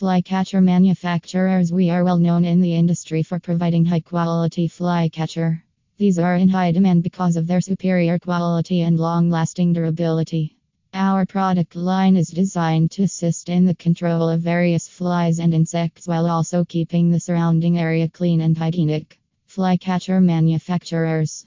Flycatcher manufacturers We are well known in the industry for providing high quality flycatcher. These are in high demand because of their superior quality and long lasting durability. Our product line is designed to assist in the control of various flies and insects while also keeping the surrounding area clean and hygienic. Flycatcher manufacturers